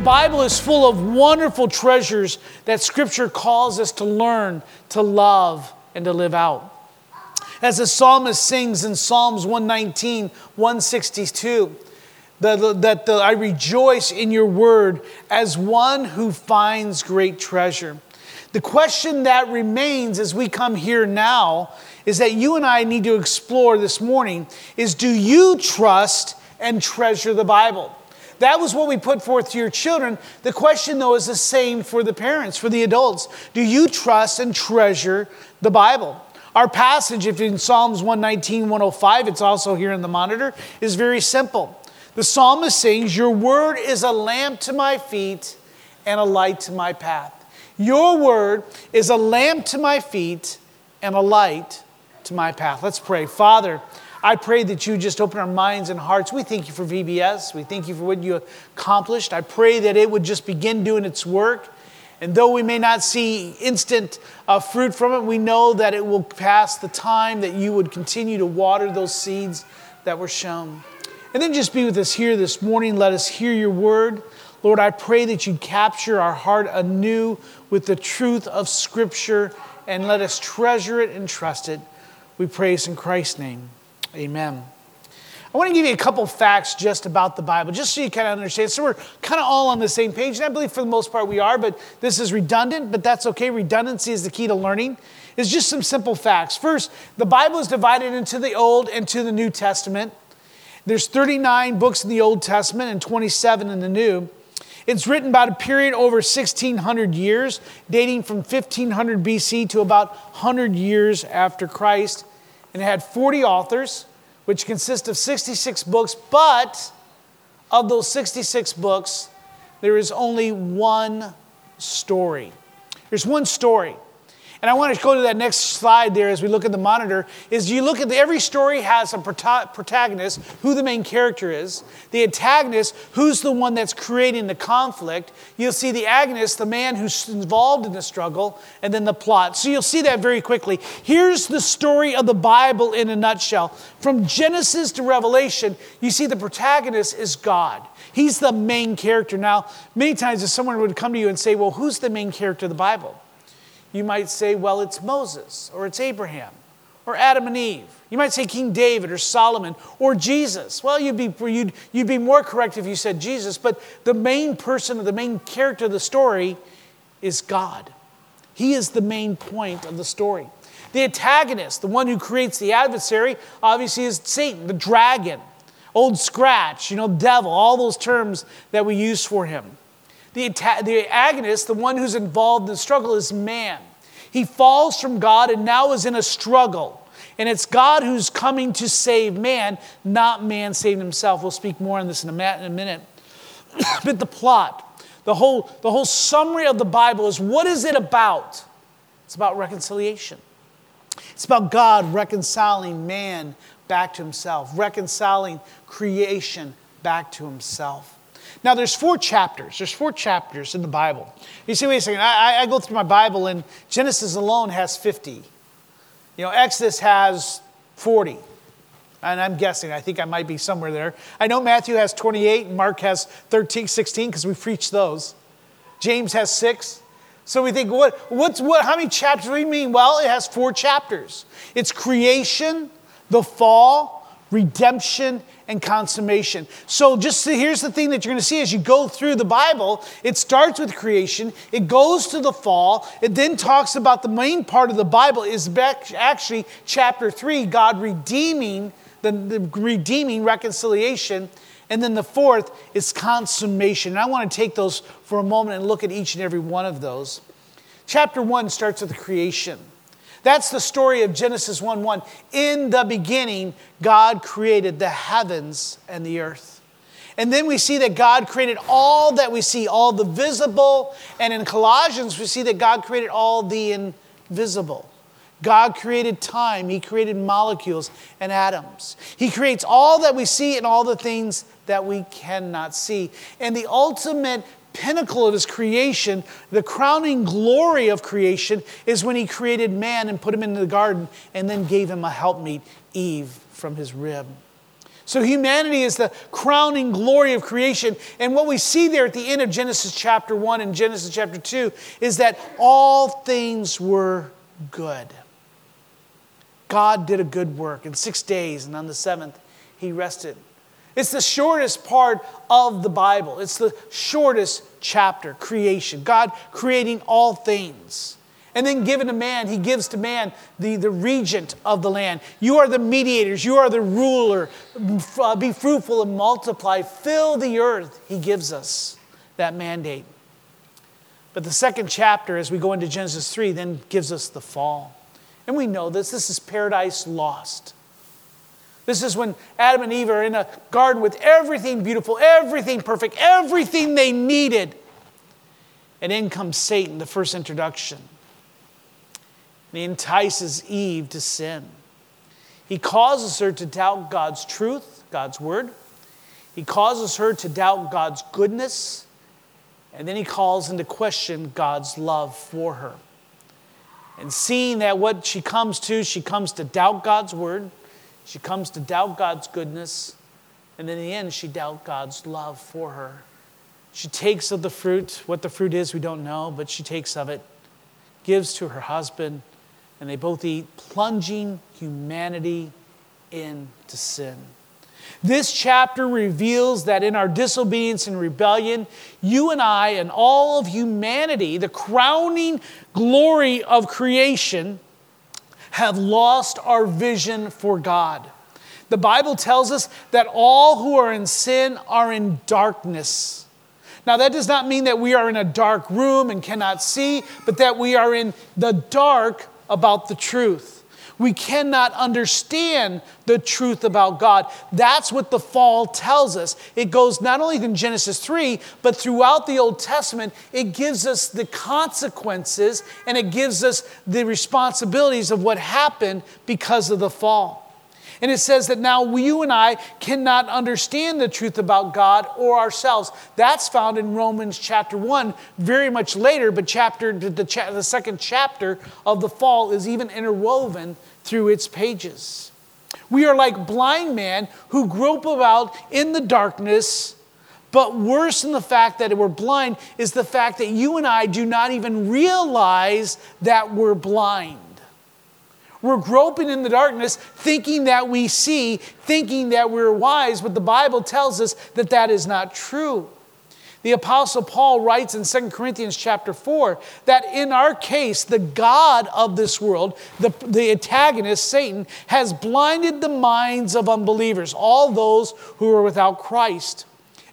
Bible is full of wonderful treasures that Scripture calls us to learn, to love, and to live out. As the psalmist sings in Psalms 119, 162, that, that the, I rejoice in your word as one who finds great treasure. The question that remains as we come here now is that you and I need to explore this morning is do you trust and treasure the Bible? That was what we put forth to your children. The question, though, is the same for the parents, for the adults. Do you trust and treasure the Bible? Our passage, if in Psalms 119, 105, it's also here in the monitor, is very simple. The psalmist sings, Your word is a lamp to my feet and a light to my path. Your word is a lamp to my feet and a light to my path. Let's pray. Father, I pray that you just open our minds and hearts. We thank you for VBS. We thank you for what you accomplished. I pray that it would just begin doing its work. And though we may not see instant uh, fruit from it, we know that it will pass the time that you would continue to water those seeds that were shown. And then just be with us here this morning. Let us hear your word. Lord, I pray that you capture our heart anew with the truth of Scripture and let us treasure it and trust it. We praise in Christ's name. Amen. I want to give you a couple facts just about the Bible, just so you kind of understand. So we're kind of all on the same page, and I believe for the most part we are, but this is redundant, but that's okay. Redundancy is the key to learning. It's just some simple facts. First, the Bible is divided into the Old and to the New Testament. There's 39 books in the Old Testament and 27 in the New. It's written about a period over 1600 years, dating from 1500 BC to about 100 years after Christ and it had 40 authors, which consist of 66 books, but of those 66 books, there is only one story. There's one story. And I want to go to that next slide there as we look at the monitor. Is you look at the, every story has a protagonist, who the main character is, the antagonist, who's the one that's creating the conflict. You'll see the agonist, the man who's involved in the struggle, and then the plot. So you'll see that very quickly. Here's the story of the Bible in a nutshell. From Genesis to Revelation, you see the protagonist is God. He's the main character. Now, many times if someone would come to you and say, Well, who's the main character of the Bible? You might say, well, it's Moses, or it's Abraham, or Adam and Eve. You might say King David, or Solomon, or Jesus. Well, you'd be, you'd, you'd be more correct if you said Jesus, but the main person, or the main character of the story is God. He is the main point of the story. The antagonist, the one who creates the adversary, obviously is Satan, the dragon, old scratch, you know, devil, all those terms that we use for him. The, the agonist, the one who's involved in the struggle, is man. He falls from God and now is in a struggle. And it's God who's coming to save man, not man saving himself. We'll speak more on this in a, minute. but the plot, the whole, the whole summary of the Bible is what is it about? It's about reconciliation. It's about God reconciling man back to himself, reconciling creation back to himself. Now, there's four chapters. There's four chapters in the Bible. You see, wait a second. I, I go through my Bible, and Genesis alone has 50. You know, Exodus has 40. And I'm guessing, I think I might be somewhere there. I know Matthew has 28, and Mark has 13, 16, because we preach those. James has six. So we think, what, what's, what, how many chapters do we mean? Well, it has four chapters it's creation, the fall, redemption and consummation. So, just here's the thing that you're going to see as you go through the Bible it starts with creation, it goes to the fall, it then talks about the main part of the Bible is actually chapter 3, God redeeming, the, the redeeming reconciliation. And then the fourth is consummation. And I want to take those for a moment and look at each and every one of those. Chapter 1 starts with creation. That's the story of Genesis 1 1. In the beginning, God created the heavens and the earth. And then we see that God created all that we see, all the visible. And in Colossians, we see that God created all the invisible. God created time, He created molecules and atoms. He creates all that we see and all the things that we cannot see. And the ultimate pinnacle of His creation, the crowning glory of creation, is when He created man and put him in the garden and then gave him a helpmeet, Eve, from his rib. So humanity is the crowning glory of creation. And what we see there at the end of Genesis chapter 1 and Genesis chapter 2 is that all things were good. God did a good work in six days, and on the seventh, he rested. It's the shortest part of the Bible. It's the shortest chapter, creation. God creating all things. And then given to man, he gives to man the, the regent of the land. You are the mediators, you are the ruler. Be fruitful and multiply, fill the earth. He gives us that mandate. But the second chapter, as we go into Genesis 3, then gives us the fall. And we know this. This is paradise lost. This is when Adam and Eve are in a garden with everything beautiful, everything perfect, everything they needed. And in comes Satan, the first introduction. And he entices Eve to sin. He causes her to doubt God's truth, God's word. He causes her to doubt God's goodness. And then he calls into question God's love for her. And seeing that what she comes to, she comes to doubt God's word, she comes to doubt God's goodness, and in the end, she doubt God's love for her. She takes of the fruit. What the fruit is, we don't know, but she takes of it, gives to her husband, and they both eat, plunging humanity into sin. This chapter reveals that in our disobedience and rebellion, you and I and all of humanity, the crowning glory of creation, have lost our vision for God. The Bible tells us that all who are in sin are in darkness. Now, that does not mean that we are in a dark room and cannot see, but that we are in the dark about the truth. We cannot understand the truth about God. That's what the fall tells us. It goes not only in Genesis 3, but throughout the Old Testament, it gives us the consequences and it gives us the responsibilities of what happened because of the fall. And it says that now you and I cannot understand the truth about God or ourselves. That's found in Romans chapter 1, very much later, but chapter, the, the, the second chapter of the fall is even interwoven through its pages. We are like blind men who grope about in the darkness, but worse than the fact that we're blind is the fact that you and I do not even realize that we're blind. We're groping in the darkness, thinking that we see, thinking that we're wise, but the Bible tells us that that is not true. The apostle Paul writes in 2 Corinthians chapter 4 that in our case the god of this world, the, the antagonist Satan has blinded the minds of unbelievers, all those who are without Christ.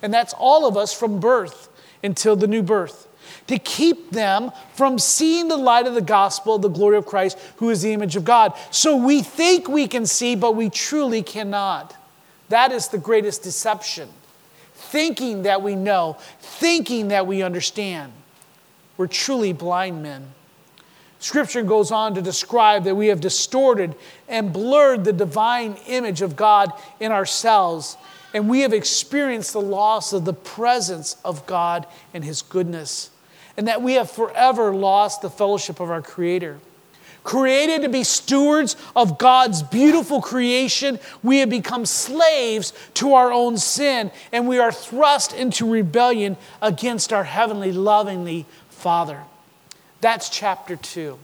And that's all of us from birth until the new birth. To keep them from seeing the light of the gospel, the glory of Christ, who is the image of God. So we think we can see, but we truly cannot. That is the greatest deception thinking that we know, thinking that we understand. We're truly blind men. Scripture goes on to describe that we have distorted and blurred the divine image of God in ourselves, and we have experienced the loss of the presence of God and His goodness, and that we have forever lost the fellowship of our Creator created to be stewards of God's beautiful creation, we have become slaves to our own sin and we are thrust into rebellion against our heavenly, lovingly Father. That's chapter 2.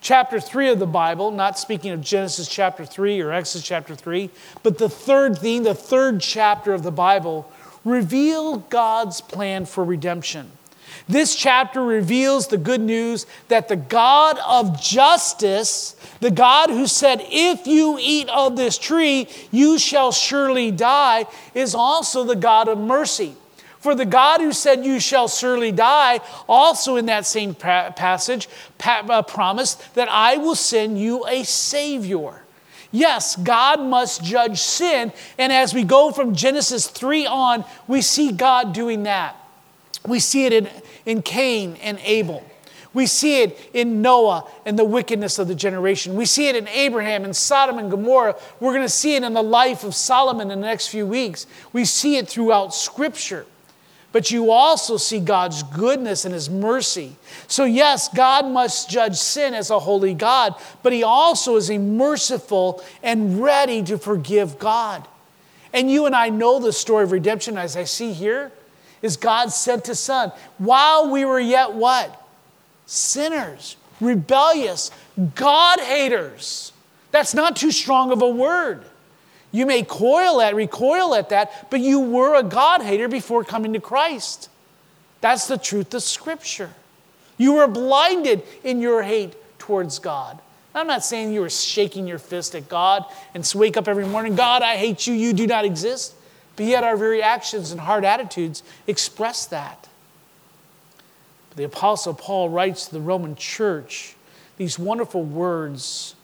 Chapter 3 of the Bible, not speaking of Genesis chapter 3 or Exodus chapter 3, but the third theme, the third chapter of the Bible, reveal God's plan for redemption. This chapter reveals the good news that the God of justice, the God who said, If you eat of this tree, you shall surely die, is also the God of mercy. For the God who said, You shall surely die, also in that same passage uh, promised that I will send you a Savior. Yes, God must judge sin. And as we go from Genesis 3 on, we see God doing that. We see it in, in Cain and Abel. We see it in Noah and the wickedness of the generation. We see it in Abraham and Sodom and Gomorrah. We're going to see it in the life of Solomon in the next few weeks. We see it throughout Scripture. But you also see God's goodness and His mercy. So, yes, God must judge sin as a holy God, but He also is a merciful and ready to forgive God. And you and I know the story of redemption, as I see here, is God sent His Son while we were yet what? sinners, rebellious, God haters. That's not too strong of a word. You may coil at, recoil at that, but you were a God hater before coming to Christ. That's the truth of Scripture. You were blinded in your hate towards God. I'm not saying you were shaking your fist at God and wake up every morning, God, I hate you, you do not exist. But yet our very actions and hard attitudes express that. The Apostle Paul writes to the Roman church these wonderful words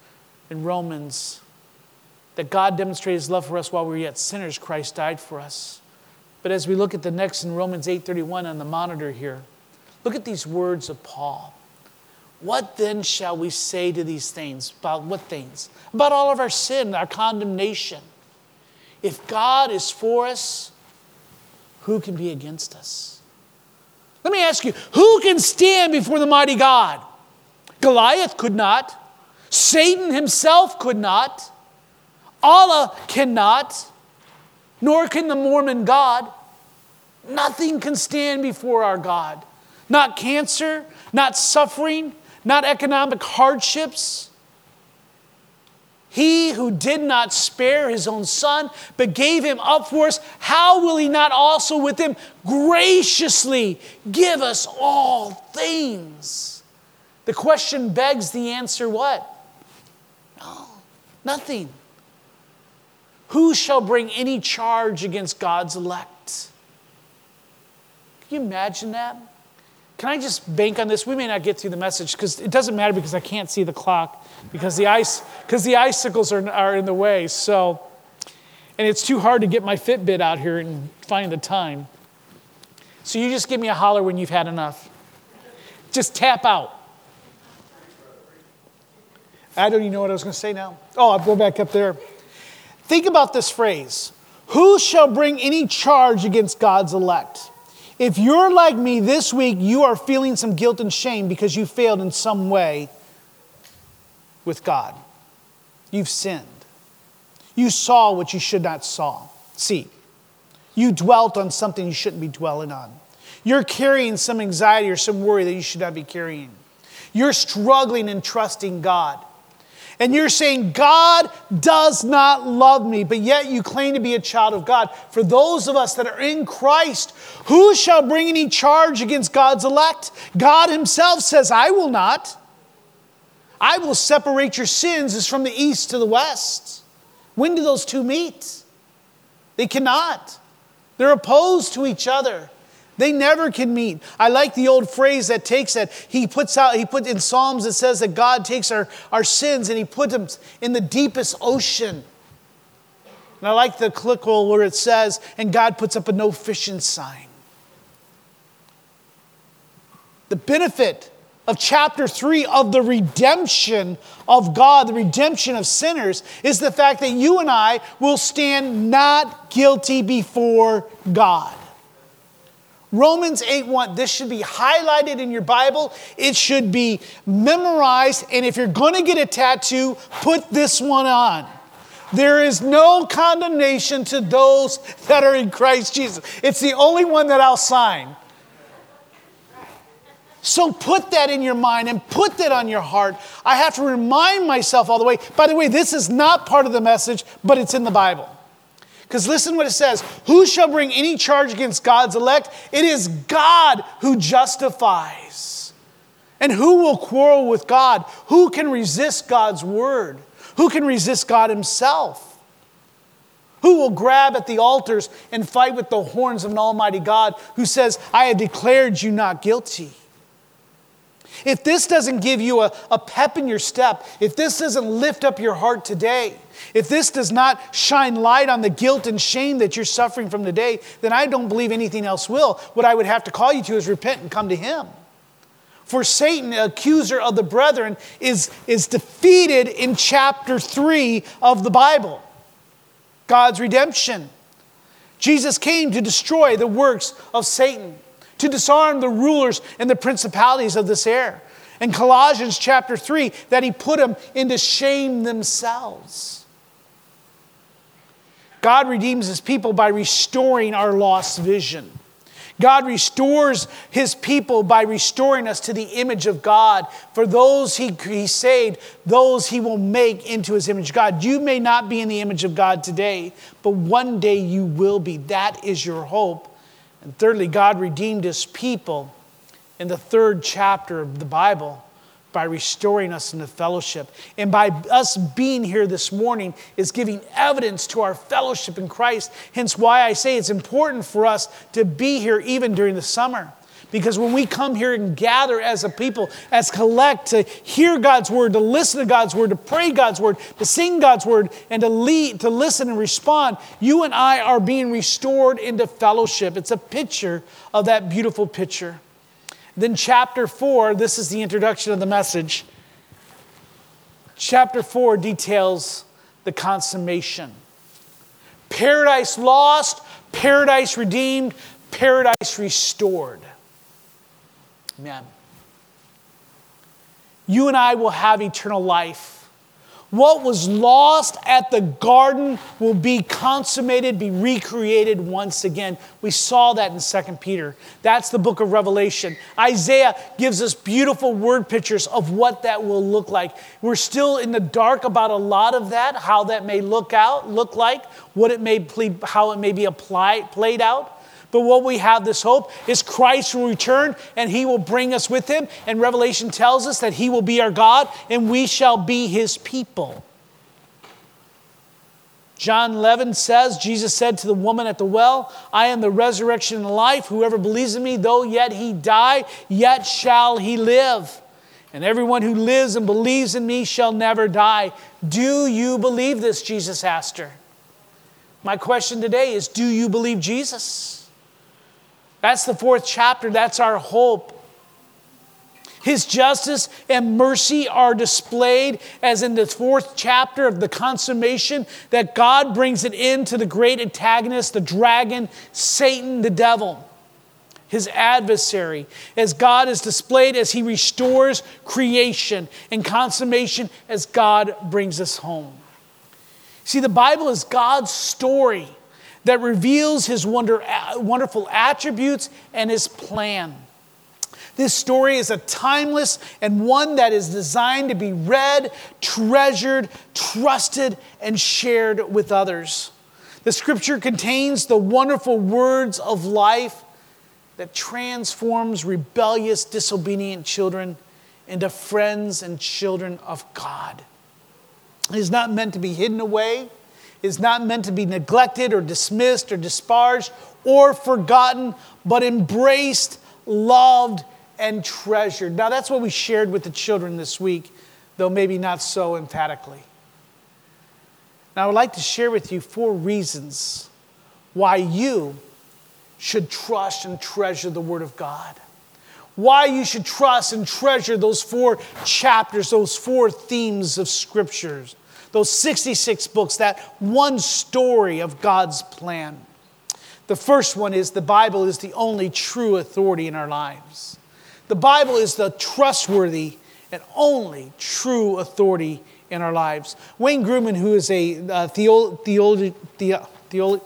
in Romans that God demonstrated his love for us while we were yet sinners, Christ died for us. But as we look at the next in Romans 8:31 on the monitor here, look at these words of Paul. What then shall we say to these things? About what things? About all of our sin, our condemnation. If God is for us, who can be against us? Let me ask you who can stand before the mighty God? Goliath could not, Satan himself could not, Allah cannot, nor can the Mormon God. Nothing can stand before our God. Not cancer, not suffering, not economic hardships. He who did not spare his own son, but gave him up for us, how will he not also with him graciously give us all things? The question begs the answer what? No, nothing. Who shall bring any charge against God's elect? Can you imagine that? Can I just bank on this? We may not get through the message because it doesn't matter because I can't see the clock because the ice because the icicles are, are in the way. So, and it's too hard to get my Fitbit out here and find the time. So you just give me a holler when you've had enough. Just tap out. I don't even know what I was going to say now. Oh, I'll go back up there. Think about this phrase Who shall bring any charge against God's elect? If you're like me this week, you are feeling some guilt and shame because you failed in some way with God. You've sinned. You saw what you should not saw. See, you dwelt on something you shouldn't be dwelling on. You're carrying some anxiety or some worry that you should not be carrying. You're struggling in trusting God and you're saying, God does not love me, but yet you claim to be a child of God. For those of us that are in Christ, who shall bring any charge against God's elect? God Himself says, I will not. I will separate your sins as from the east to the west. When do those two meet? They cannot. They're opposed to each other. They never can meet. I like the old phrase that takes that. He puts out, he put in Psalms, it says that God takes our, our sins and he put them in the deepest ocean. And I like the clickle where it says, and God puts up a no fishing sign. The benefit of chapter 3 of the redemption of God, the redemption of sinners, is the fact that you and I will stand not guilty before God. Romans 8 1, this should be highlighted in your Bible. It should be memorized. And if you're going to get a tattoo, put this one on. There is no condemnation to those that are in Christ Jesus. It's the only one that I'll sign. So put that in your mind and put that on your heart. I have to remind myself all the way. By the way, this is not part of the message, but it's in the Bible. Because listen what it says Who shall bring any charge against God's elect? It is God who justifies. And who will quarrel with God? Who can resist God's word? Who can resist God Himself? Who will grab at the altars and fight with the horns of an Almighty God who says, I have declared you not guilty? If this doesn't give you a, a pep in your step, if this doesn't lift up your heart today, if this does not shine light on the guilt and shame that you're suffering from today, then I don't believe anything else will. What I would have to call you to is repent and come to Him. For Satan, accuser of the brethren, is, is defeated in chapter 3 of the Bible. God's redemption. Jesus came to destroy the works of Satan, to disarm the rulers and the principalities of this air. In Colossians chapter 3, that he put them into shame themselves. God redeems his people by restoring our lost vision. God restores his people by restoring us to the image of God. For those he, he saved, those he will make into his image God. You may not be in the image of God today, but one day you will be. That is your hope. And thirdly, God redeemed his people in the third chapter of the Bible by restoring us into fellowship. And by us being here this morning is giving evidence to our fellowship in Christ. Hence, why I say it's important for us to be here even during the summer. Because when we come here and gather as a people, as collect to hear God's word, to listen to God's word, to pray God's word, to sing God's word, and to lead, to listen and respond, you and I are being restored into fellowship. It's a picture of that beautiful picture. Then, chapter four, this is the introduction of the message. Chapter four details the consummation paradise lost, paradise redeemed, paradise restored. Amen. You and I will have eternal life what was lost at the garden will be consummated, be recreated once again. We saw that in 2 Peter. That's the book of Revelation. Isaiah gives us beautiful word pictures of what that will look like. We're still in the dark about a lot of that, how that may look out, look like, what it may how it may be applied, played out. But what we have this hope is Christ will return and he will bring us with him. And Revelation tells us that he will be our God and we shall be his people. John 11 says, Jesus said to the woman at the well, I am the resurrection and the life. Whoever believes in me, though yet he die, yet shall he live. And everyone who lives and believes in me shall never die. Do you believe this? Jesus asked her. My question today is Do you believe Jesus? That's the fourth chapter. That's our hope. His justice and mercy are displayed as in the fourth chapter of the consummation that God brings it into the great antagonist, the dragon, Satan, the devil, his adversary, as God is displayed as he restores creation and consummation as God brings us home. See, the Bible is God's story that reveals his wonder, wonderful attributes and his plan. This story is a timeless and one that is designed to be read, treasured, trusted, and shared with others. The scripture contains the wonderful words of life that transforms rebellious, disobedient children into friends and children of God. It is not meant to be hidden away is not meant to be neglected or dismissed or disparaged or forgotten, but embraced, loved, and treasured. Now, that's what we shared with the children this week, though maybe not so emphatically. Now, I would like to share with you four reasons why you should trust and treasure the Word of God. Why you should trust and treasure those four chapters, those four themes of Scriptures those 66 books, that one story of God's plan. The first one is the Bible is the only true authority in our lives. The Bible is the trustworthy and only true authority in our lives. Wayne Grudem, who is a uh, theo, theo,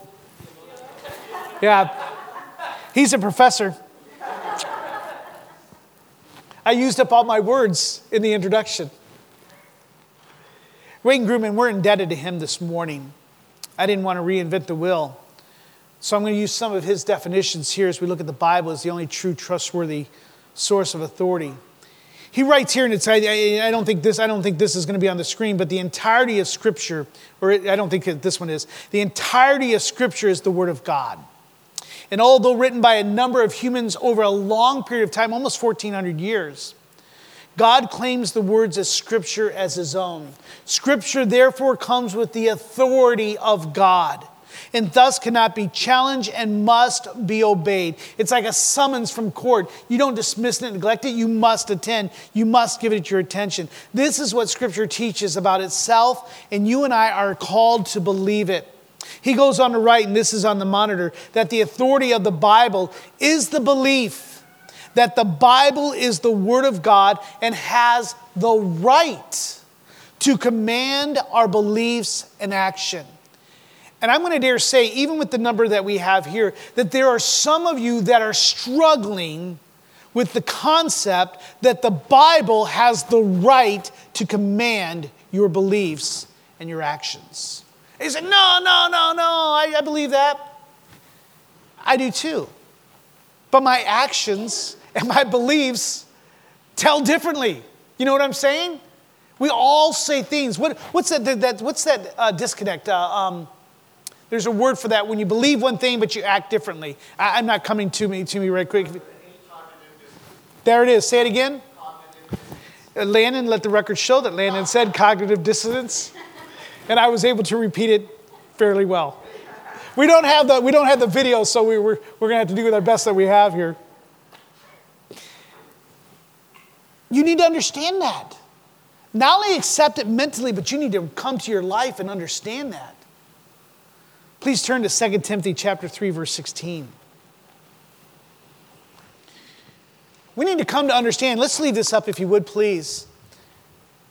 yeah, he's a professor. I used up all my words in the introduction. Wayne Grudem, we're indebted to him this morning. I didn't want to reinvent the wheel. So I'm going to use some of his definitions here as we look at the Bible as the only true trustworthy source of authority. He writes here, and it's, I, I, don't think this, I don't think this is going to be on the screen, but the entirety of Scripture, or I don't think this one is, the entirety of Scripture is the Word of God. And although written by a number of humans over a long period of time, almost 1,400 years, God claims the words of Scripture as his own. Scripture, therefore, comes with the authority of God and thus cannot be challenged and must be obeyed. It's like a summons from court. You don't dismiss it and neglect it, you must attend. You must give it your attention. This is what Scripture teaches about itself, and you and I are called to believe it. He goes on to write, and this is on the monitor, that the authority of the Bible is the belief that the Bible is the Word of God and has the right to command our beliefs and action. And I'm going to dare say, even with the number that we have here, that there are some of you that are struggling with the concept that the Bible has the right to command your beliefs and your actions. He said, No, no, no, no, I, I believe that. I do too. But my actions and my beliefs tell differently. You know what I'm saying? We all say things. What, what's that, that, what's that uh, disconnect? Uh, um, there's a word for that when you believe one thing but you act differently. I, am not coming to me to me right quick. There it is. Say it again. Uh, Landon, let the record show that Landon said cognitive dissonance, and I was able to repeat it fairly well. We don't have the, we don't have the video, so we, we're, we're going to have to do the best that we have here. You need to understand that. Not only accept it mentally, but you need to come to your life and understand that. Please turn to 2 Timothy chapter 3 verse 16. We need to come to understand, let's leave this up if you would please.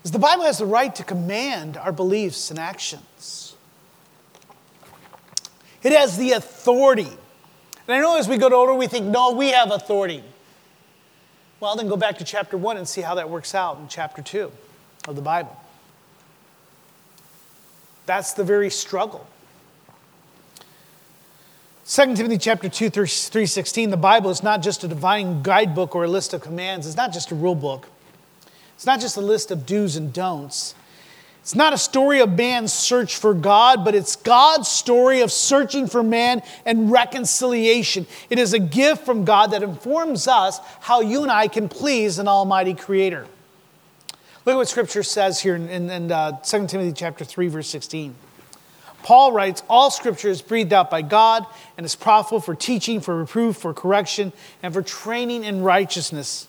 Is the Bible has the right to command our beliefs and actions. It has the authority. And I know as we get older, we think, no, we have authority. Well, then go back to chapter 1 and see how that works out in chapter 2 of the Bible. That's the very struggle. 2 Timothy chapter 2, 316, the Bible is not just a divine guidebook or a list of commands. It's not just a rule book. It's not just a list of do's and don'ts. It's not a story of man's search for God, but it's God's story of searching for man and reconciliation. It is a gift from God that informs us how you and I can please an almighty creator. Look at what scripture says here in, in, in uh, 2 Timothy chapter 3, verse 16. Paul writes, All scripture is breathed out by God and is profitable for teaching, for reproof, for correction, and for training in righteousness,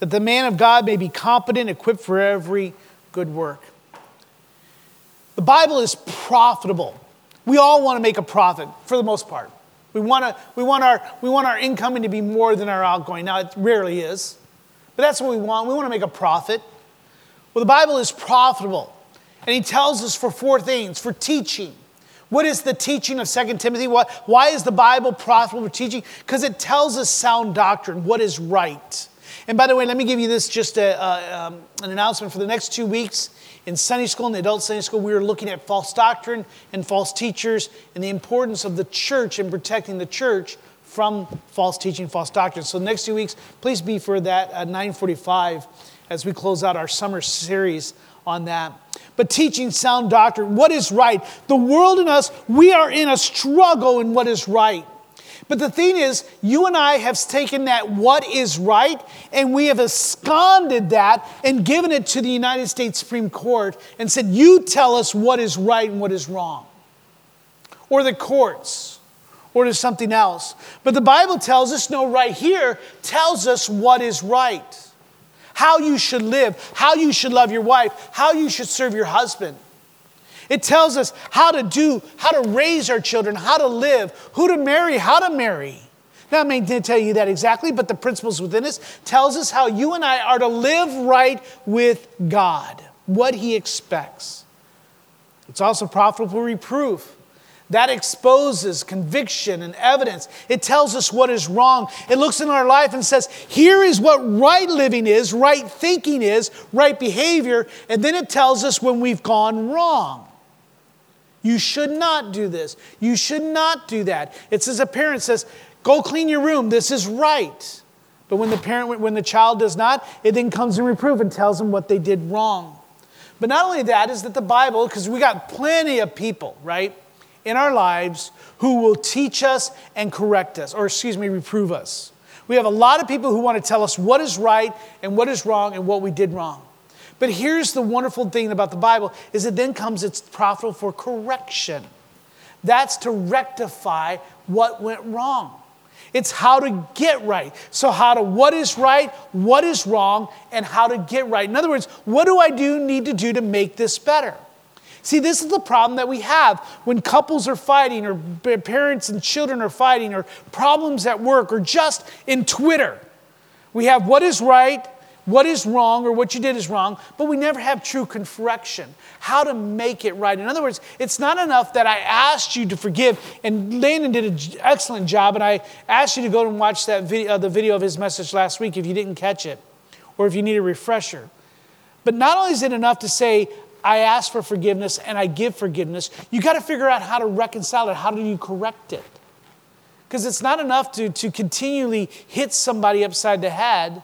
that the man of God may be competent, equipped for every good work. The Bible is profitable. We all want to make a profit for the most part. We want, to, we, want our, we want our incoming to be more than our outgoing. Now, it rarely is, but that's what we want. We want to make a profit. Well, the Bible is profitable. And he tells us for four things for teaching, what is the teaching of 2 Timothy? Why is the Bible profitable for teaching? Because it tells us sound doctrine, what is right. And by the way, let me give you this just a, um, an announcement for the next two weeks. In Sunday school, the adult Sunday school, we are looking at false doctrine and false teachers and the importance of the church and protecting the church from false teaching, false doctrine. So the next two weeks, please be for that at 945 as we close out our summer series on that. But teaching sound doctrine, what is right? The world and us, we are in a struggle in what is right. But the thing is, you and I have taken that what is right and we have absconded that and given it to the United States Supreme Court and said, You tell us what is right and what is wrong. Or the courts, or to something else. But the Bible tells us, no, right here tells us what is right how you should live, how you should love your wife, how you should serve your husband. It tells us how to do, how to raise our children, how to live, who to marry, how to marry. Now, I may not tell you that exactly, but the principles within us tells us how you and I are to live right with God, what He expects. It's also profitable reproof. That exposes conviction and evidence. It tells us what is wrong. It looks in our life and says, here is what right living is, right thinking is, right behavior. And then it tells us when we've gone wrong. You should not do this. You should not do that. It's as a parent says, go clean your room. This is right. But when the parent, when the child does not, it then comes in reproof and tells them what they did wrong. But not only that is that the Bible, because we got plenty of people, right? in our lives who will teach us and correct us, or excuse me, reprove us. We have a lot of people who want to tell us what is right and what is wrong and what we did wrong. But here's the wonderful thing about the Bible is it then comes it's profitable for correction. That's to rectify what went wrong. It's how to get right. So, how to what is right, what is wrong, and how to get right. In other words, what do I do need to do to make this better? See, this is the problem that we have when couples are fighting, or parents and children are fighting, or problems at work, or just in Twitter. We have what is right what is wrong or what you did is wrong, but we never have true correction. How to make it right. In other words, it's not enough that I asked you to forgive, and Landon did an excellent job, and I asked you to go and watch that video, uh, the video of his message last week if you didn't catch it, or if you need a refresher. But not only is it enough to say, I ask for forgiveness and I give forgiveness, you got to figure out how to reconcile it. How do you correct it? Because it's not enough to, to continually hit somebody upside the head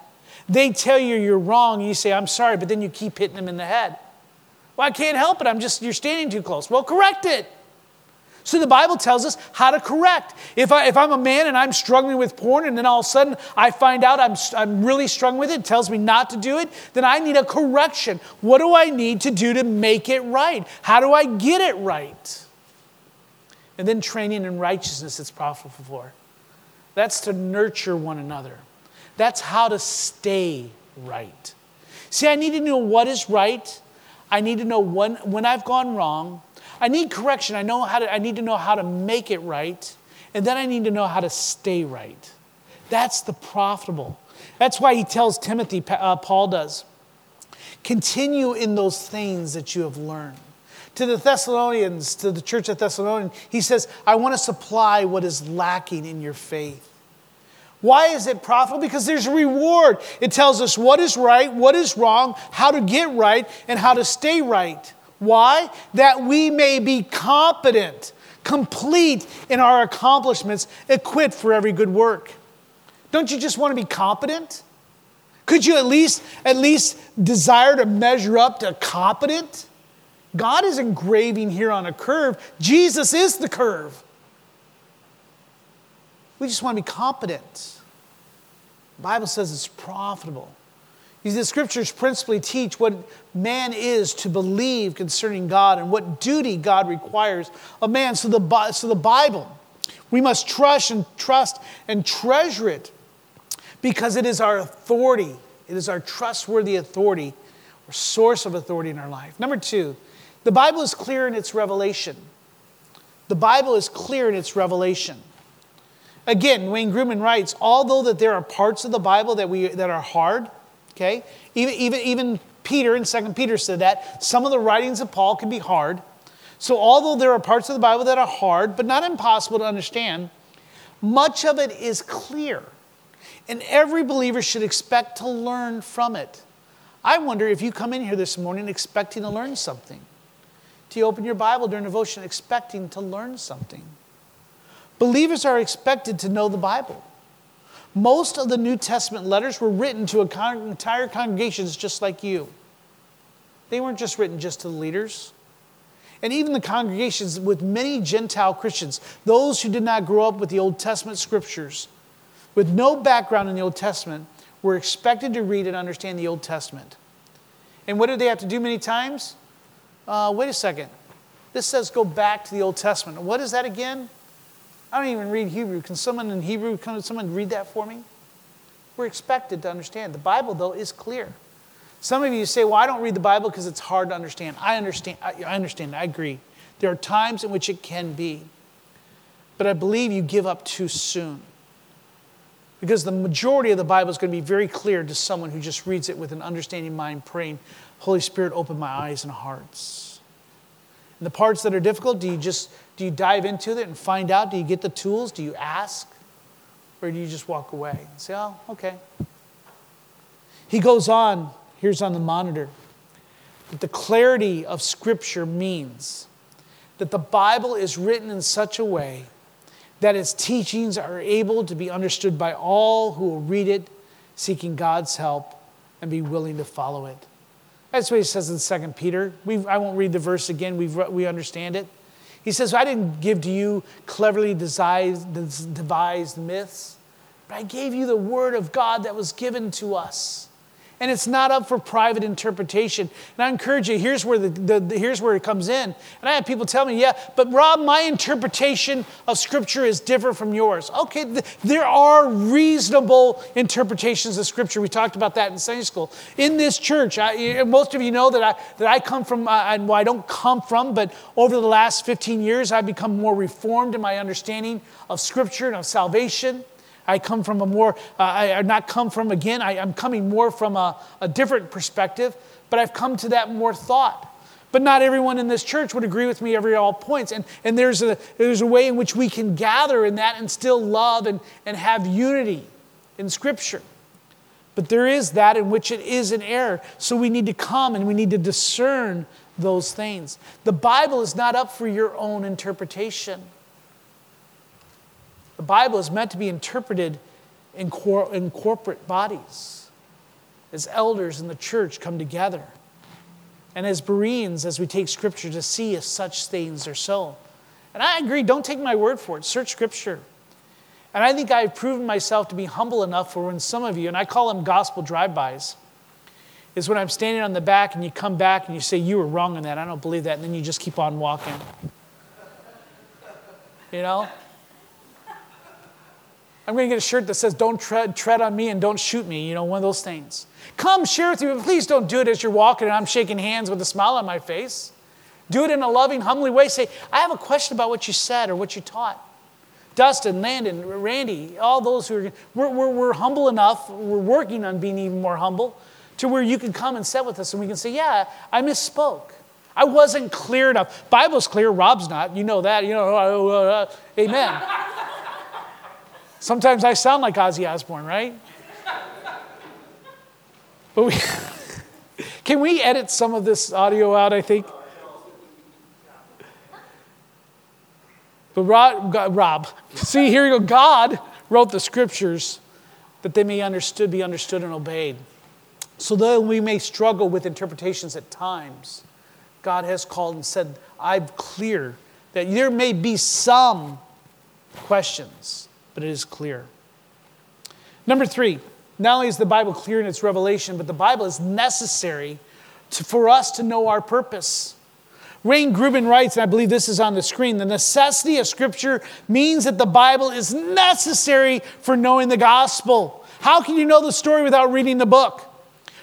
they tell you you're wrong, and you say, I'm sorry, but then you keep hitting them in the head. Well, I can't help it. I'm just, you're standing too close. Well, correct it. So the Bible tells us how to correct. If, I, if I'm a man and I'm struggling with porn and then all of a sudden I find out I'm, I'm really struggling with it, it tells me not to do it, then I need a correction. What do I need to do to make it right? How do I get it right? And then training in righteousness it's profitable for. That's to nurture one another. That's how to stay right. See, I need to know what is right. I need to know when, when I've gone wrong. I need correction. I, know how to, I need to know how to make it right. And then I need to know how to stay right. That's the profitable. That's why he tells Timothy, uh, Paul does, continue in those things that you have learned. To the Thessalonians, to the church of Thessalonians, he says, I want to supply what is lacking in your faith. Why is it profitable? Because there's a reward. It tells us what is right, what is wrong, how to get right, and how to stay right. Why? That we may be competent, complete in our accomplishments, equipped for every good work. Don't you just want to be competent? Could you at least at least desire to measure up to competent? God is engraving here on a curve. Jesus is the curve. We just want to be competent. The Bible says it's profitable. The scriptures principally teach what man is to believe concerning God and what duty God requires of man. So the, so the Bible, we must trust and trust and treasure it because it is our authority. It is our trustworthy authority or source of authority in our life. Number two, the Bible is clear in its revelation. The Bible is clear in its revelation. Again, Wayne Grudem writes, although that there are parts of the Bible that, we, that are hard, okay, even, even, even Peter in 2 Peter said that, some of the writings of Paul can be hard. So although there are parts of the Bible that are hard, but not impossible to understand, much of it is clear. And every believer should expect to learn from it. I wonder if you come in here this morning expecting to learn something. Do you open your Bible during devotion expecting to learn something? Believers are expected to know the Bible. Most of the New Testament letters were written to con- entire congregations just like you. They weren't just written just to the leaders. And even the congregations with many Gentile Christians, those who did not grow up with the Old Testament scriptures, with no background in the Old Testament, were expected to read and understand the Old Testament. And what did they have to do many times? Uh, wait a second. This says go back to the Old Testament. What is that again? I don't even read Hebrew. Can someone in Hebrew, can someone read that for me? We're expected to understand. The Bible, though, is clear. Some of you say, well, I don't read the Bible because it's hard to understand. I understand. I understand. I agree. There are times in which it can be. But I believe you give up too soon. Because the majority of the Bible is going to be very clear to someone who just reads it with an understanding mind, praying, Holy Spirit, open my eyes and hearts. And the parts that are difficult, do you just do you dive into it and find out? Do you get the tools? Do you ask? Or do you just walk away and say, oh, okay? He goes on, here's on the monitor, that the clarity of Scripture means that the Bible is written in such a way that its teachings are able to be understood by all who will read it, seeking God's help and be willing to follow it. That's what he says in 2 Peter. we I won't read the verse again, we we understand it. He says, I didn't give to you cleverly devised, devised myths. but I gave you the word of God that was given to us and it's not up for private interpretation. And I encourage you, here's where, the, the, the, here's where it comes in. And I have people tell me, yeah, but Rob, my interpretation of Scripture is different from yours. Okay, th- there are reasonable interpretations of Scripture. We talked about that in Sunday school. In this church, I, most of you know that I, that I come from, uh, well, I don't come from, but over the last 15 years, I've become more reformed in my understanding of Scripture and of salvation. I come from a more, uh, I not come from, again, I, am coming more from a, a different perspective, but I've come to that more thought. But not everyone in this church would agree with me every all points. And, and there's, a, there's a way in which we can gather in that and still love and, and have unity in Scripture. But there is that in which it is an error. So we need to come and we need to discern those things. The Bible is not up for your own interpretation. The Bible is meant to be interpreted in, cor- in corporate bodies as elders in the church come together. And as Bereans, as we take Scripture to see if such things are so. And I agree, don't take my word for it, search Scripture. And I think I've proven myself to be humble enough for when some of you, and I call them gospel drive-bys, is when I'm standing on the back and you come back and you say, You were wrong on that. I don't believe that. And then you just keep on walking. You know? I'm going to get a shirt that says, Don't tread, tread on me and don't shoot me, you know, one of those things. Come share with you, but please don't do it as you're walking and I'm shaking hands with a smile on my face. Do it in a loving, humbly way. Say, I have a question about what you said or what you taught. Dustin, Landon, Randy, all those who are, we're, we're, we're humble enough, we're working on being even more humble to where you can come and sit with us and we can say, Yeah, I misspoke. I wasn't clear enough. Bible's clear, Rob's not. You know that. You know, uh, uh, uh, amen. Sometimes I sound like Ozzy Osbourne, right? But we can we edit some of this audio out, I think? But Rob, Rob, see, here you go. God wrote the scriptures that they may understood, be understood and obeyed. So though we may struggle with interpretations at times, God has called and said, I'm clear that there may be some questions but it is clear. Number three, not only is the Bible clear in its revelation, but the Bible is necessary to, for us to know our purpose. Wayne Grudem writes, and I believe this is on the screen the necessity of Scripture means that the Bible is necessary for knowing the gospel. How can you know the story without reading the book?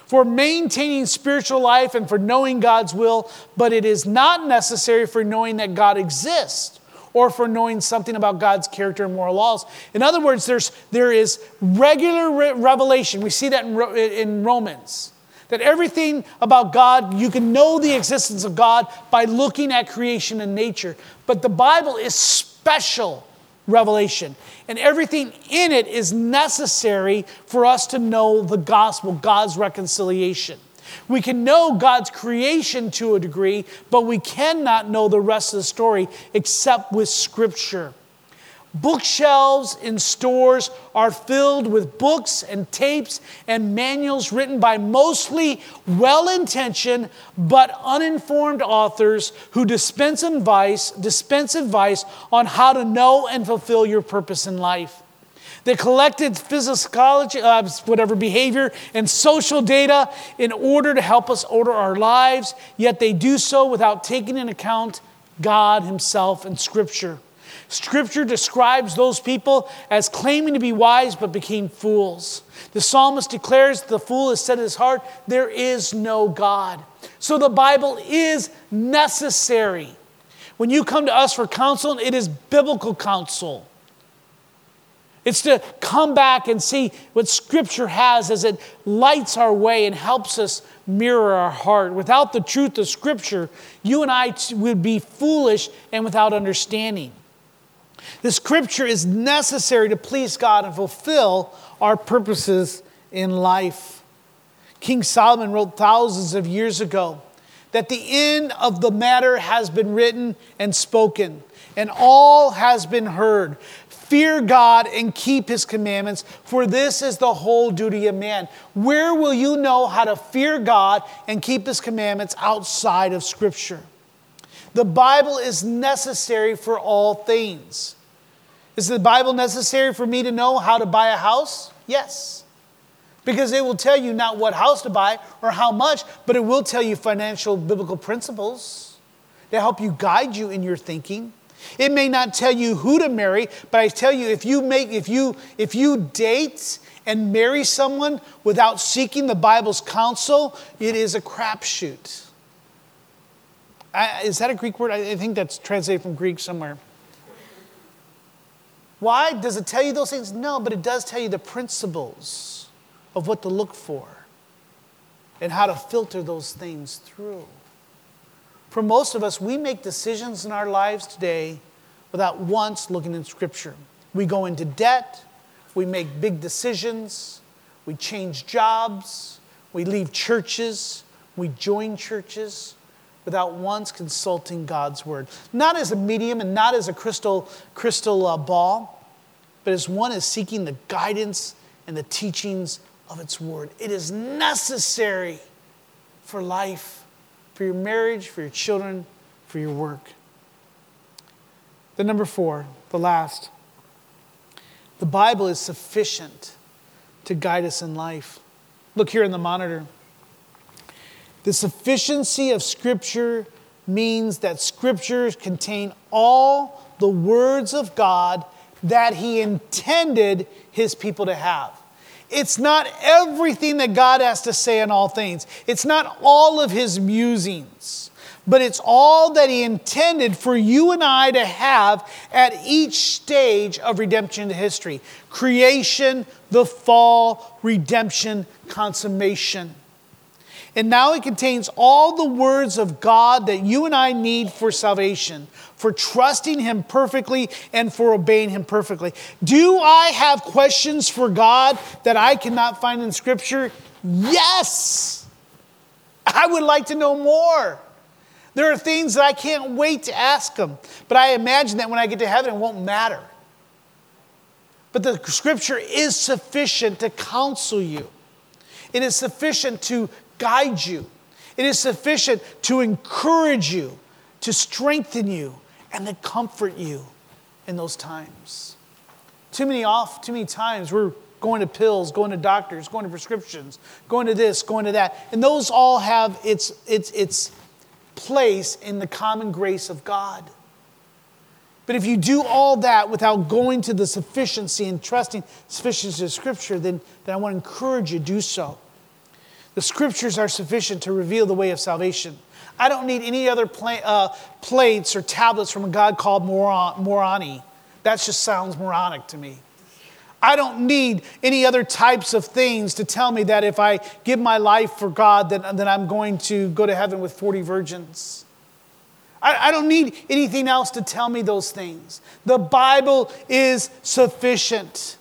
For maintaining spiritual life and for knowing God's will, but it is not necessary for knowing that God exists or for knowing something about God's character and moral laws. In other words, there's, there is regular re- revelation. We see that in, in Romans. That everything about God, you can know the existence of God by looking at creation and nature. But the Bible is special revelation. And everything in it is necessary for us to know the gospel, God's reconciliation. We can know God's creation to a degree, but we cannot know the rest of the story except with Scripture. Bookshelves in stores are filled with books and tapes and manuals written by mostly well intentioned but uninformed authors who dispense advice, dispense advice on how to know and fulfill your purpose in life. They collected physiology, uh, whatever behavior, and social data in order to help us order our lives, yet they do so without taking into account God Himself and Scripture. Scripture describes those people as claiming to be wise but became fools. The psalmist declares the fool has said in his heart, There is no God. So the Bible is necessary. When you come to us for counsel, it is biblical counsel. It's to come back and see what Scripture has as it lights our way and helps us mirror our heart. Without the truth of Scripture, you and I would be foolish and without understanding. The Scripture is necessary to please God and fulfill our purposes in life. King Solomon wrote thousands of years ago that the end of the matter has been written and spoken, and all has been heard. Fear God and keep his commandments, for this is the whole duty of man. Where will you know how to fear God and keep his commandments outside of Scripture? The Bible is necessary for all things. Is the Bible necessary for me to know how to buy a house? Yes. Because it will tell you not what house to buy or how much, but it will tell you financial biblical principles to help you guide you in your thinking. It may not tell you who to marry, but I tell you if you make if you if you date and marry someone without seeking the Bible's counsel, it is a crapshoot. is that a Greek word? I think that's translated from Greek somewhere. Why? Does it tell you those things? No, but it does tell you the principles of what to look for and how to filter those things through. For most of us, we make decisions in our lives today without once looking in Scripture. We go into debt, we make big decisions, we change jobs, we leave churches, we join churches without once consulting God's word. Not as a medium and not as a crystal, crystal uh, ball, but as one is seeking the guidance and the teachings of its word. It is necessary for life, for your marriage, for your children, for your work. The number four, the last, the Bible is sufficient to guide us in life. Look here in the monitor. The sufficiency of Scripture means that Scriptures contain all the words of God that He intended His people to have. It's not everything that God has to say in all things, it's not all of His musings, but it's all that He intended for you and I to have at each stage of redemption history. Creation, the fall, redemption, consummation. And now it contains all the words of God that you and I need for salvation, for trusting Him perfectly and for obeying Him perfectly. Do I have questions for God that I cannot find in Scripture? Yes. I would like to know more. There are things that I can't wait to ask Him, but I imagine that when I get to heaven, it won't matter. But the Scripture is sufficient to counsel you. It is sufficient to guide you. It is sufficient to encourage you, to strengthen you, and to comfort you in those times. Too many off, too many times we're going to pills, going to doctors, going to prescriptions, going to this, going to that. And those all have its, its, its place in the common grace of God. But if you do all that without going to the sufficiency and trusting sufficiency of Scripture, then, then I want to encourage you to do so. The scriptures are sufficient to reveal the way of salvation. I don't need any other pla- uh, plates or tablets from a God called Moroni. That just sounds moronic to me. I don't need any other types of things to tell me that if I give my life for God, then, then I'm going to go to heaven with 40 virgins. I, I don't need anything else to tell me those things. The Bible is sufficient.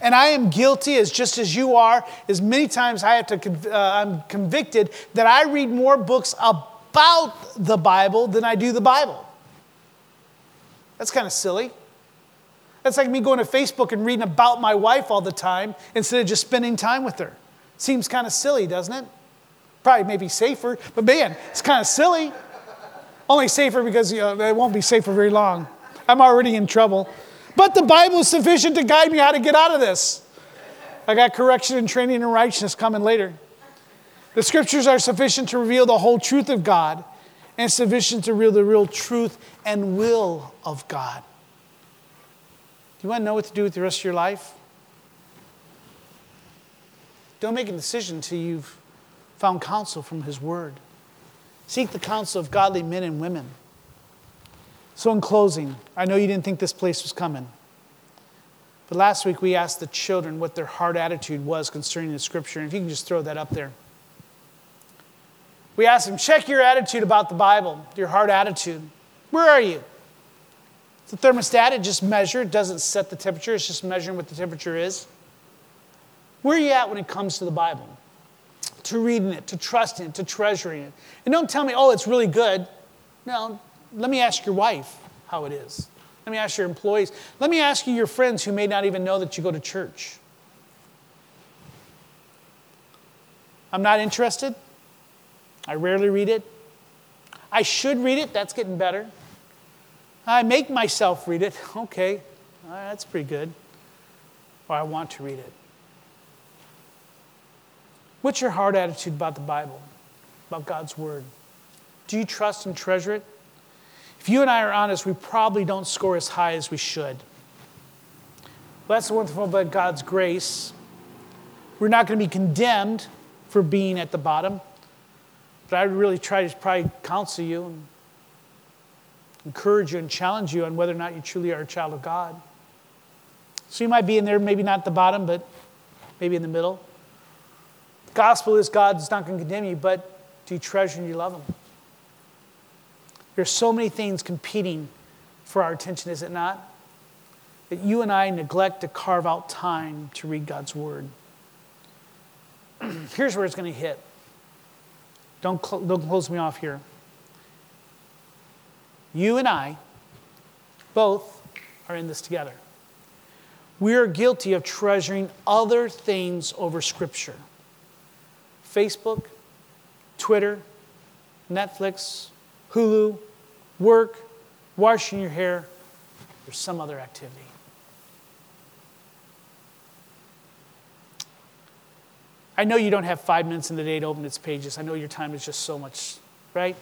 And I am guilty, as just as you are, as many times I have to, uh, I'm convicted that I read more books about the Bible than I do the Bible. That's kind of silly. That's like me going to Facebook and reading about my wife all the time instead of just spending time with her. Seems kind of silly, doesn't it? Probably maybe safer, but man, it's kind of silly. Only safer because you know, it won't be safe for very long. I'm already in trouble. But the Bible is sufficient to guide me how to get out of this. I got correction and training in righteousness coming later. The scriptures are sufficient to reveal the whole truth of God and sufficient to reveal the real truth and will of God. Do you want to know what to do with the rest of your life? Don't make a decision until you've found counsel from His Word. Seek the counsel of godly men and women. So, in closing, I know you didn't think this place was coming. But last week we asked the children what their heart attitude was concerning the scripture. And if you can just throw that up there. We asked them, check your attitude about the Bible, your heart attitude. Where are you? The thermostat, it just measures, it doesn't set the temperature, it's just measuring what the temperature is. Where are you at when it comes to the Bible? To reading it, to trusting it, to treasuring it. And don't tell me, oh, it's really good. No, let me ask your wife how it is. Let me ask your employees. Let me ask you your friends who may not even know that you go to church. I'm not interested. I rarely read it. I should read it. That's getting better. I make myself read it. Okay. Uh, that's pretty good. Or I want to read it. What's your heart attitude about the Bible, about God's Word? Do you trust and treasure it? If you and I are honest, we probably don't score as high as we should. But that's the wonderful about God's grace. We're not going to be condemned for being at the bottom. But I really try to probably counsel you and encourage you and challenge you on whether or not you truly are a child of God. So you might be in there, maybe not at the bottom, but maybe in the middle. The gospel is God's not going to condemn you, but do you treasure and you love Him? There's so many things competing for our attention, is it not? That you and I neglect to carve out time to read God's Word. Here's where it's going to hit. Don't, cl- don't close me off here. You and I both are in this together. We are guilty of treasuring other things over Scripture Facebook, Twitter, Netflix, Hulu, work, washing your hair, or some other activity. I know you don't have five minutes in the day to open its pages. I know your time is just so much, right?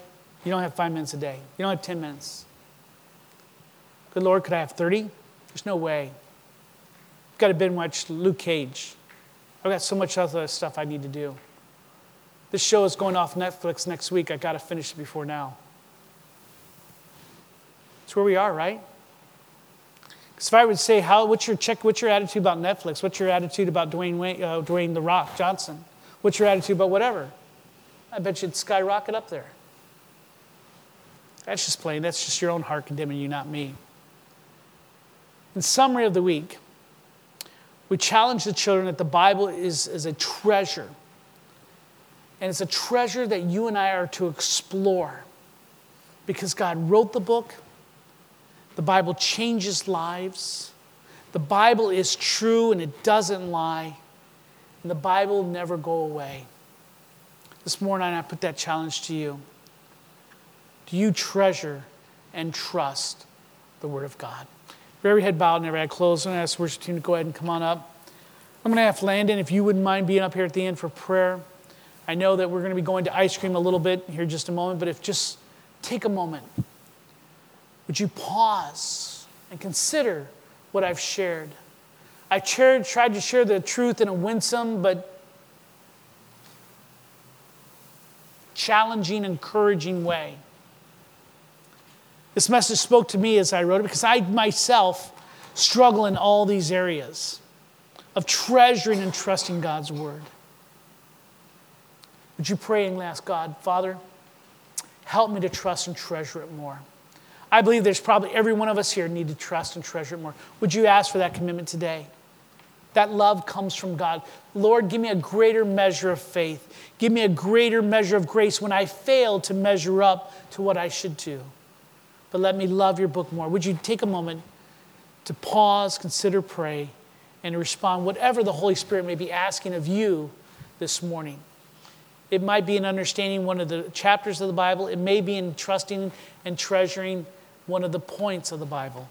You don't have five minutes a day. You don't have 10 minutes. Good Lord, could I have 30? There's no way. I've got to binge watch Luke Cage. I've got so much other stuff I need to do. This show is going off Netflix next week. I got to finish it before now. Where we are, right? Because if I would say, how, what's your check? What's your attitude about Netflix? What's your attitude about Dwayne, uh, Dwayne the Rock Johnson? What's your attitude about whatever? I bet you'd skyrocket up there. That's just plain. That's just your own heart condemning you, not me. In summary of the week, we challenge the children that the Bible is, is a treasure. And it's a treasure that you and I are to explore because God wrote the book, the Bible changes lives. The Bible is true and it doesn't lie. And the Bible will never go away. This morning, I put that challenge to you. Do you treasure and trust the Word of God? Every head bowed and every eye closed. I'm going to ask the worship team to go ahead and come on up. I'm going to ask Landon if you wouldn't mind being up here at the end for prayer. I know that we're going to be going to ice cream a little bit here just a moment, but if just take a moment would you pause and consider what I've shared? I tried to share the truth in a winsome but challenging, encouraging way. This message spoke to me as I wrote it because I myself struggle in all these areas of treasuring and trusting God's word. Would you pray and ask God, Father, help me to trust and treasure it more? I believe there's probably every one of us here need to trust and treasure it more. Would you ask for that commitment today? That love comes from God. Lord, give me a greater measure of faith. Give me a greater measure of grace when I fail to measure up to what I should do. But let me love your book more. Would you take a moment to pause, consider, pray, and respond whatever the Holy Spirit may be asking of you this morning? It might be in understanding one of the chapters of the Bible, it may be in trusting and treasuring one of the points of the Bible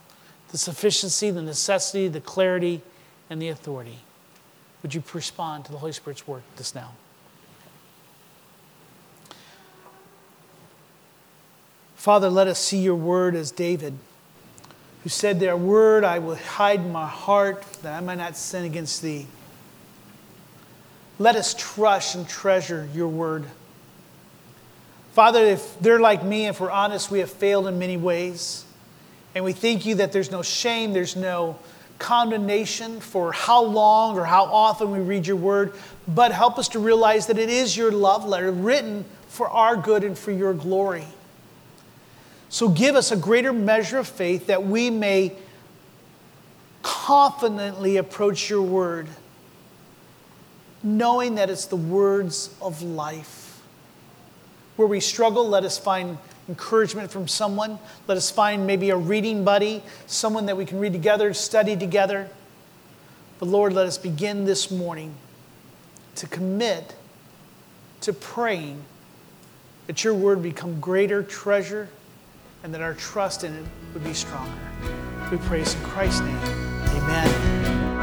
the sufficiency, the necessity, the clarity, and the authority. Would you respond to the Holy Spirit's work just now? Father, let us see your word as David, who said, Their word I will hide in my heart that I might not sin against thee. Let us trust and treasure your word. Father, if they're like me, if we're honest, we have failed in many ways. And we thank you that there's no shame, there's no condemnation for how long or how often we read your word, but help us to realize that it is your love letter written for our good and for your glory. So give us a greater measure of faith that we may confidently approach your word, knowing that it's the words of life. Where we struggle, let us find encouragement from someone. Let us find maybe a reading buddy, someone that we can read together, study together. But Lord, let us begin this morning to commit to praying that your word become greater treasure and that our trust in it would be stronger. We praise in Christ's name. Amen.